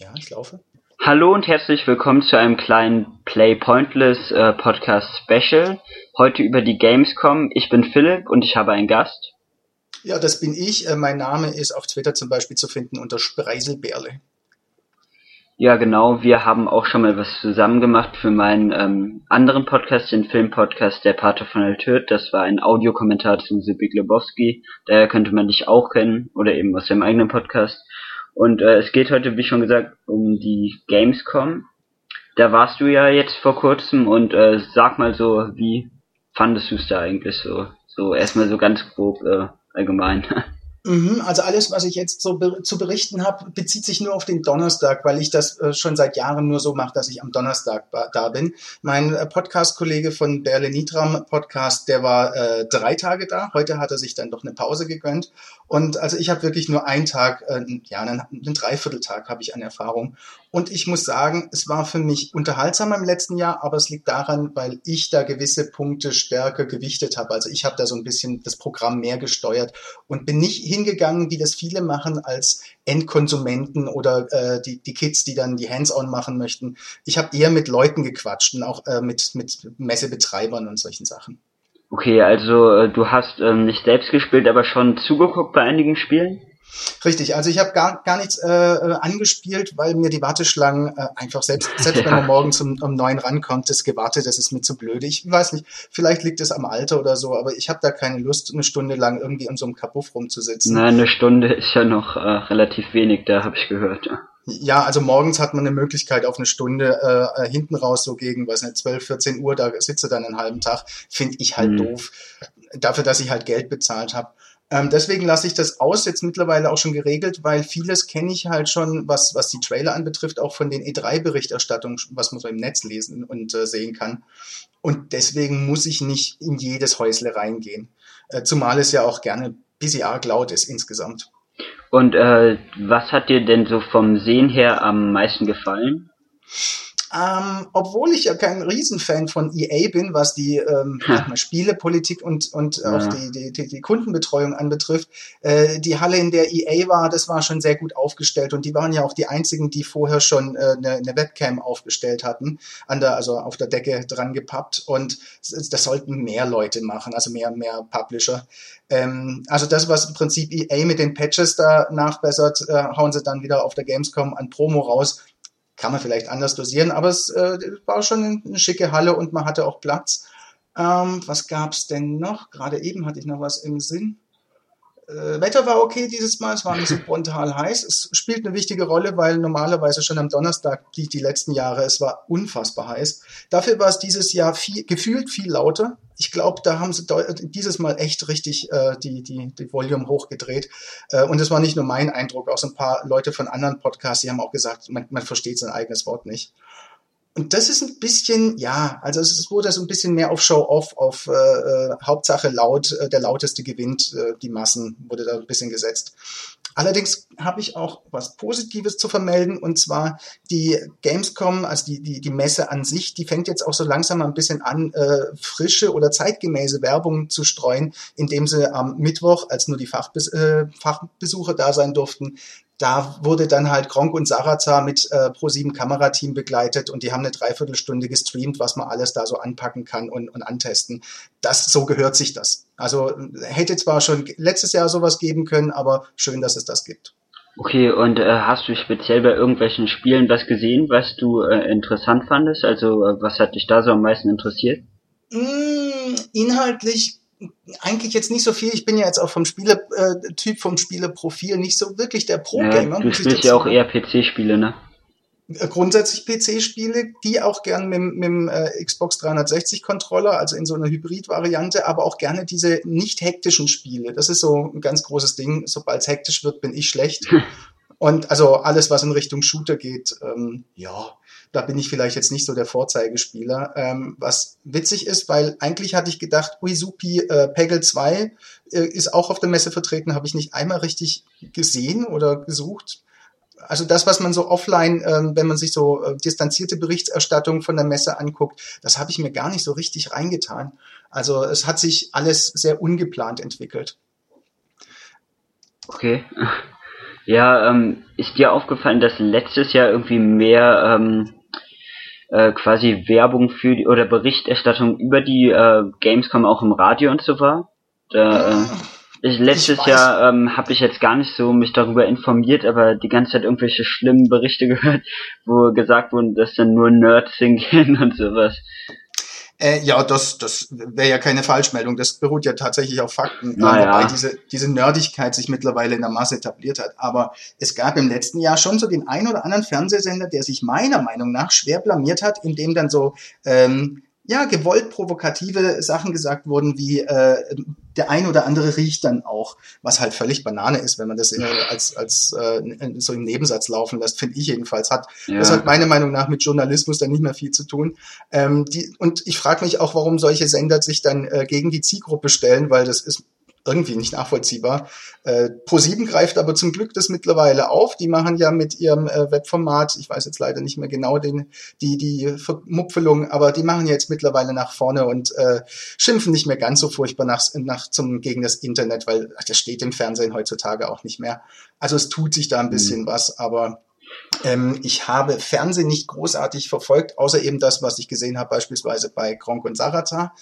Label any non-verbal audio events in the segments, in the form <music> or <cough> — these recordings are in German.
Ja, ich laufe. Hallo und herzlich willkommen zu einem kleinen Play Pointless äh, Podcast Special. Heute über die Gamescom. Ich bin Philipp und ich habe einen Gast. Ja, das bin ich. Äh, mein Name ist auf Twitter zum Beispiel zu finden unter Spreiselbärle. Ja, genau. Wir haben auch schon mal was zusammen gemacht für meinen ähm, anderen Podcast, den Filmpodcast Der Pater von Altürk. Das war ein Audiokommentar zu Sibi Globowski. Daher könnte man dich auch kennen oder eben aus seinem eigenen Podcast. Und äh, es geht heute, wie schon gesagt, um die Gamescom. Da warst du ja jetzt vor kurzem und äh, sag mal so, wie fandest du es da eigentlich so? So erstmal so ganz grob äh, allgemein. <laughs> Mhm, also alles, was ich jetzt so zu berichten habe, bezieht sich nur auf den Donnerstag, weil ich das äh, schon seit Jahren nur so mache, dass ich am Donnerstag da bin. Mein äh, Podcast-Kollege von Berle Nitram Podcast, der war äh, drei Tage da. Heute hat er sich dann doch eine Pause gegönnt. Und also ich habe wirklich nur einen Tag, äh, ja, einen, einen Dreivierteltag habe ich an Erfahrung. Und ich muss sagen, es war für mich unterhaltsamer im letzten Jahr, aber es liegt daran, weil ich da gewisse Punkte stärker gewichtet habe. Also ich habe da so ein bisschen das Programm mehr gesteuert und bin nicht hingegangen, wie das viele machen, als Endkonsumenten oder äh, die, die Kids, die dann die Hands-on machen möchten. Ich habe eher mit Leuten gequatscht und auch äh, mit, mit Messebetreibern und solchen Sachen. Okay, also äh, du hast ähm, nicht selbst gespielt, aber schon zugeguckt bei einigen Spielen? Richtig, also ich habe gar, gar nichts äh, äh, angespielt, weil mir die Warteschlangen äh, einfach selbst, selbst <laughs> wenn man morgens um, um neun rankommt, das Gewartet, das ist mir zu blöd. Ich weiß nicht, vielleicht liegt es am Alter oder so, aber ich habe da keine Lust, eine Stunde lang irgendwie in so einem Kabuff rumzusitzen. Nein, eine Stunde ist ja noch äh, relativ wenig, da habe ich gehört. Ja, also morgens hat man eine Möglichkeit auf eine Stunde äh, hinten raus, so gegen, was nicht, 12, 14 Uhr, da sitze dann einen halben Tag, finde ich halt mhm. doof. Dafür, dass ich halt Geld bezahlt habe. Ähm, deswegen lasse ich das aus, jetzt mittlerweile auch schon geregelt, weil vieles kenne ich halt schon, was, was die Trailer anbetrifft, auch von den E3-Berichterstattungen, was man so im Netz lesen und äh, sehen kann. Und deswegen muss ich nicht in jedes Häusle reingehen. Äh, zumal es ja auch gerne bisschen arg laut ist insgesamt. Und äh, was hat dir denn so vom Sehen her am meisten gefallen? Ähm, obwohl ich ja kein Riesenfan von EA bin, was die ähm, hm. Spielepolitik und, und ja. auch die, die, die, die Kundenbetreuung anbetrifft, äh, die Halle, in der EA war, das war schon sehr gut aufgestellt und die waren ja auch die einzigen, die vorher schon äh, eine, eine Webcam aufgestellt hatten, an der, also auf der Decke dran gepappt und das sollten mehr Leute machen, also mehr, mehr Publisher. Ähm, also das, was im Prinzip EA mit den Patches da nachbessert, äh, hauen sie dann wieder auf der Gamescom an Promo raus kann man vielleicht anders dosieren, aber es äh, war schon eine schicke Halle und man hatte auch Platz. Ähm, was gab's denn noch? Gerade eben hatte ich noch was im Sinn. Äh, Wetter war okay dieses Mal, es war nicht so brutal heiß. Es spielt eine wichtige Rolle, weil normalerweise schon am Donnerstag, die, die letzten Jahre, es war unfassbar heiß. Dafür war es dieses Jahr viel, gefühlt viel lauter. Ich glaube, da haben sie dieses Mal echt richtig äh, die, die, die Volume hochgedreht. Äh, und es war nicht nur mein Eindruck, auch so ein paar Leute von anderen Podcasts, die haben auch gesagt, man, man versteht sein eigenes Wort nicht. Und das ist ein bisschen, ja, also es wurde so ein bisschen mehr auf Show-off, auf äh, äh, Hauptsache laut, äh, der lauteste gewinnt, äh, die Massen wurde da ein bisschen gesetzt. Allerdings habe ich auch was Positives zu vermelden und zwar die Gamescom, also die, die, die Messe an sich, die fängt jetzt auch so langsam ein bisschen an, äh, frische oder zeitgemäße Werbung zu streuen, indem sie am Mittwoch, als nur die Fachbes äh, Fachbesucher da sein durften, da wurde dann halt Gronk und Sarazar mit äh, Pro7 Kamerateam begleitet und die haben eine Dreiviertelstunde gestreamt, was man alles da so anpacken kann und, und antesten. Das, so gehört sich das. Also hätte zwar schon letztes Jahr sowas geben können, aber schön, dass es das gibt. Okay, und äh, hast du speziell bei irgendwelchen Spielen was gesehen, was du äh, interessant fandest? Also äh, was hat dich da so am meisten interessiert? Mm, inhaltlich eigentlich jetzt nicht so viel. Ich bin ja jetzt auch vom Spieletyp, äh, vom Spieleprofil nicht so wirklich der Pro-Gamer. Ja, du spielst ja auch eher PC-Spiele, ne? Äh, grundsätzlich PC-Spiele, die auch gern mit, mit dem äh, Xbox 360-Controller, also in so einer Hybrid-Variante, aber auch gerne diese nicht hektischen Spiele. Das ist so ein ganz großes Ding. Sobald es hektisch wird, bin ich schlecht. <laughs> Und also alles, was in Richtung Shooter geht, ähm, ja, da bin ich vielleicht jetzt nicht so der Vorzeigespieler. Ähm, was witzig ist, weil eigentlich hatte ich gedacht, Uisupi äh, Peggle 2 äh, ist auch auf der Messe vertreten, habe ich nicht einmal richtig gesehen oder gesucht. Also das, was man so offline, ähm, wenn man sich so äh, distanzierte Berichterstattung von der Messe anguckt, das habe ich mir gar nicht so richtig reingetan. Also es hat sich alles sehr ungeplant entwickelt. Okay. <laughs> Ja, ähm, ist dir aufgefallen, dass letztes Jahr irgendwie mehr ähm, äh, quasi Werbung für die oder Berichterstattung über die äh, Gamescom auch im Radio und so war? Da, äh, ich, letztes ich Jahr ähm, habe ich jetzt gar nicht so mich darüber informiert, aber die ganze Zeit irgendwelche schlimmen Berichte <laughs> gehört, wo gesagt wurden, dass dann nur Nerds hingehen <laughs> und sowas. Äh, ja, das, das wäre ja keine Falschmeldung. Das beruht ja tatsächlich auf Fakten, naja. wobei diese, diese Nerdigkeit sich mittlerweile in der Masse etabliert hat. Aber es gab im letzten Jahr schon so den ein oder anderen Fernsehsender, der sich meiner Meinung nach schwer blamiert hat, indem dann so ähm, ja, gewollt provokative Sachen gesagt wurden, wie äh, der ein oder andere riecht dann auch, was halt völlig Banane ist, wenn man das äh, als, als äh, so im Nebensatz laufen lässt, finde ich jedenfalls. Hat, ja. Das hat meiner Meinung nach mit Journalismus dann nicht mehr viel zu tun. Ähm, die, und ich frage mich auch, warum solche Sender sich dann äh, gegen die Zielgruppe stellen, weil das ist irgendwie nicht nachvollziehbar. Äh, Pro7 greift aber zum Glück das mittlerweile auf. Die machen ja mit ihrem äh, Webformat, ich weiß jetzt leider nicht mehr genau den, die, die Vermupfelung, aber die machen jetzt mittlerweile nach vorne und äh, schimpfen nicht mehr ganz so furchtbar nach, nach zum, gegen das Internet, weil ach, das steht im Fernsehen heutzutage auch nicht mehr. Also es tut sich da ein mhm. bisschen mhm. was, aber ähm, ich habe Fernsehen nicht großartig verfolgt, außer eben das, was ich gesehen habe, beispielsweise bei Kronk und Sarata.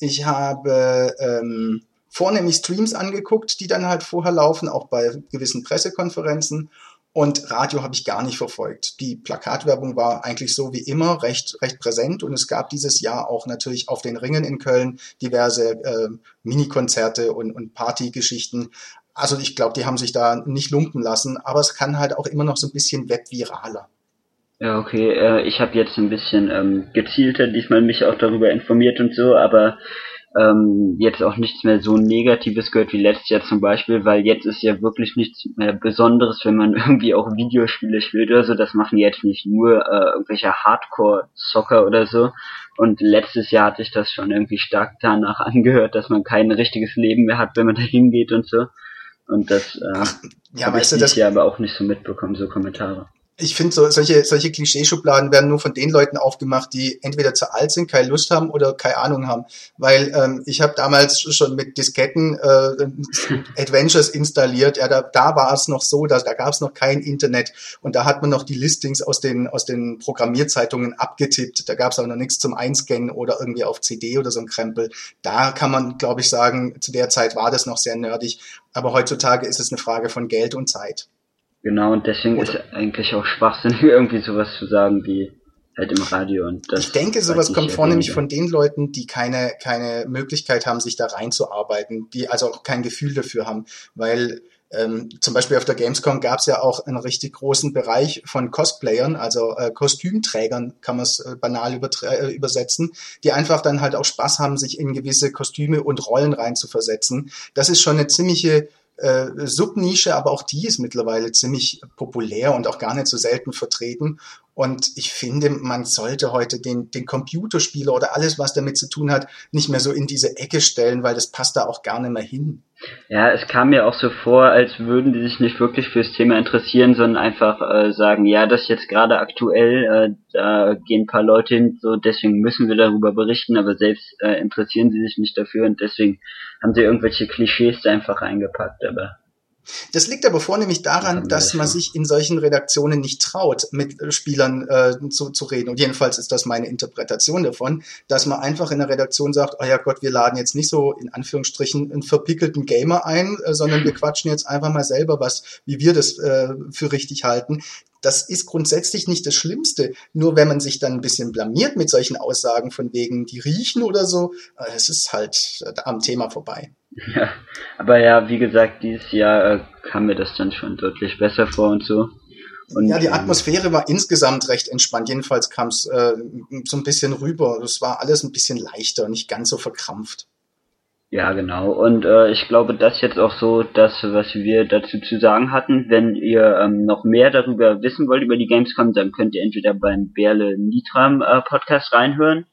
Ich habe ähm, vornehmlich Streams angeguckt, die dann halt vorher laufen, auch bei gewissen Pressekonferenzen. Und Radio habe ich gar nicht verfolgt. Die Plakatwerbung war eigentlich so wie immer recht, recht präsent und es gab dieses Jahr auch natürlich auf den Ringen in Köln diverse äh, Mini-Konzerte und, und Partygeschichten. Also ich glaube, die haben sich da nicht lumpen lassen, aber es kann halt auch immer noch so ein bisschen webviraler. Ja, okay. Äh, ich habe jetzt ein bisschen ähm, gezielter diesmal mich auch darüber informiert und so, aber ähm, jetzt auch nichts mehr so Negatives gehört wie letztes Jahr zum Beispiel, weil jetzt ist ja wirklich nichts mehr Besonderes, wenn man <laughs> irgendwie auch Videospiele spielt oder so. Das machen jetzt nicht nur äh, irgendwelche Hardcore-Soccer oder so. Und letztes Jahr hatte ich das schon irgendwie stark danach <laughs> angehört, dass man kein richtiges Leben mehr hat, wenn man da hingeht und so. Und das äh, ja, weißt ich das ja aber auch nicht so mitbekommen, so Kommentare ich finde, so, solche, solche Klischeeschubladen werden nur von den Leuten aufgemacht, die entweder zu alt sind, keine Lust haben oder keine Ahnung haben. Weil ähm, ich habe damals schon mit Disketten äh, Adventures installiert. Ja, da, da war es noch so, dass, da gab es noch kein Internet und da hat man noch die Listings aus den, aus den Programmierzeitungen abgetippt. Da gab es auch noch nichts zum Einscannen oder irgendwie auf CD oder so ein Krempel. Da kann man, glaube ich, sagen, zu der Zeit war das noch sehr nerdig. Aber heutzutage ist es eine Frage von Geld und Zeit. Genau, und deswegen Oder ist eigentlich auch schwachsinnig, <laughs> irgendwie sowas zu sagen wie halt im Radio. Und das ich denke, sowas kommt vornehmlich von den Leuten, die keine, keine Möglichkeit haben, sich da reinzuarbeiten, die also auch kein Gefühl dafür haben, weil ähm, zum Beispiel auf der Gamescom gab es ja auch einen richtig großen Bereich von Cosplayern, also äh, Kostümträgern kann man es äh, banal äh, übersetzen, die einfach dann halt auch Spaß haben, sich in gewisse Kostüme und Rollen reinzuversetzen. Das ist schon eine ziemliche äh, Subnische, aber auch die ist mittlerweile ziemlich populär und auch gar nicht so selten vertreten. Und ich finde, man sollte heute den, den Computerspieler oder alles, was damit zu tun hat, nicht mehr so in diese Ecke stellen, weil das passt da auch gar nicht mehr hin. Ja, es kam mir auch so vor, als würden die sich nicht wirklich fürs Thema interessieren, sondern einfach äh, sagen, ja, das ist jetzt gerade aktuell, äh, da gehen ein paar Leute hin, so deswegen müssen wir darüber berichten, aber selbst äh, interessieren sie sich nicht dafür und deswegen haben sie irgendwelche Klischees einfach eingepackt, aber das liegt aber vornehmlich daran, dass man sich in solchen Redaktionen nicht traut, mit Spielern äh, zu, zu reden. Und jedenfalls ist das meine Interpretation davon, dass man einfach in der Redaktion sagt, oh ja Gott, wir laden jetzt nicht so in Anführungsstrichen einen verpickelten Gamer ein, äh, sondern wir <clears throat> quatschen jetzt einfach mal selber was, wie wir das äh, für richtig halten. Das ist grundsätzlich nicht das Schlimmste. Nur wenn man sich dann ein bisschen blamiert mit solchen Aussagen von wegen, die riechen oder so, äh, es ist halt äh, am Thema vorbei. Ja, aber ja, wie gesagt, dieses Jahr äh, kam mir das dann schon deutlich besser vor und so. Und, ja, die Atmosphäre war insgesamt recht entspannt. Jedenfalls kam es äh, so ein bisschen rüber. Das war alles ein bisschen leichter, nicht ganz so verkrampft. Ja, genau. Und äh, ich glaube, das jetzt auch so das, was wir dazu zu sagen hatten. Wenn ihr ähm, noch mehr darüber wissen wollt, über die Gamescom, dann könnt ihr entweder beim Berle Nitram äh, Podcast reinhören.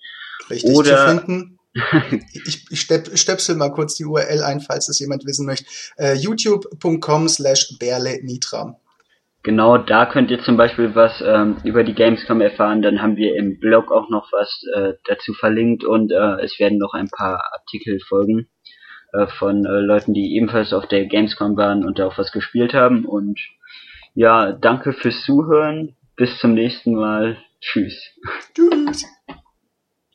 Richtig oder, zu finden <laughs> ich, ich stöpsel mal kurz die URL ein, falls das jemand wissen möchte. Uh, youtube.com slash Berle Nitra. Genau, da könnt ihr zum Beispiel was ähm, über die Gamescom erfahren. Dann haben wir im Blog auch noch was äh, dazu verlinkt und äh, es werden noch ein paar Artikel folgen äh, von äh, Leuten, die ebenfalls auf der Gamescom waren und da auch was gespielt haben. Und Ja, danke fürs Zuhören. Bis zum nächsten Mal. Tschüss. Tschüss.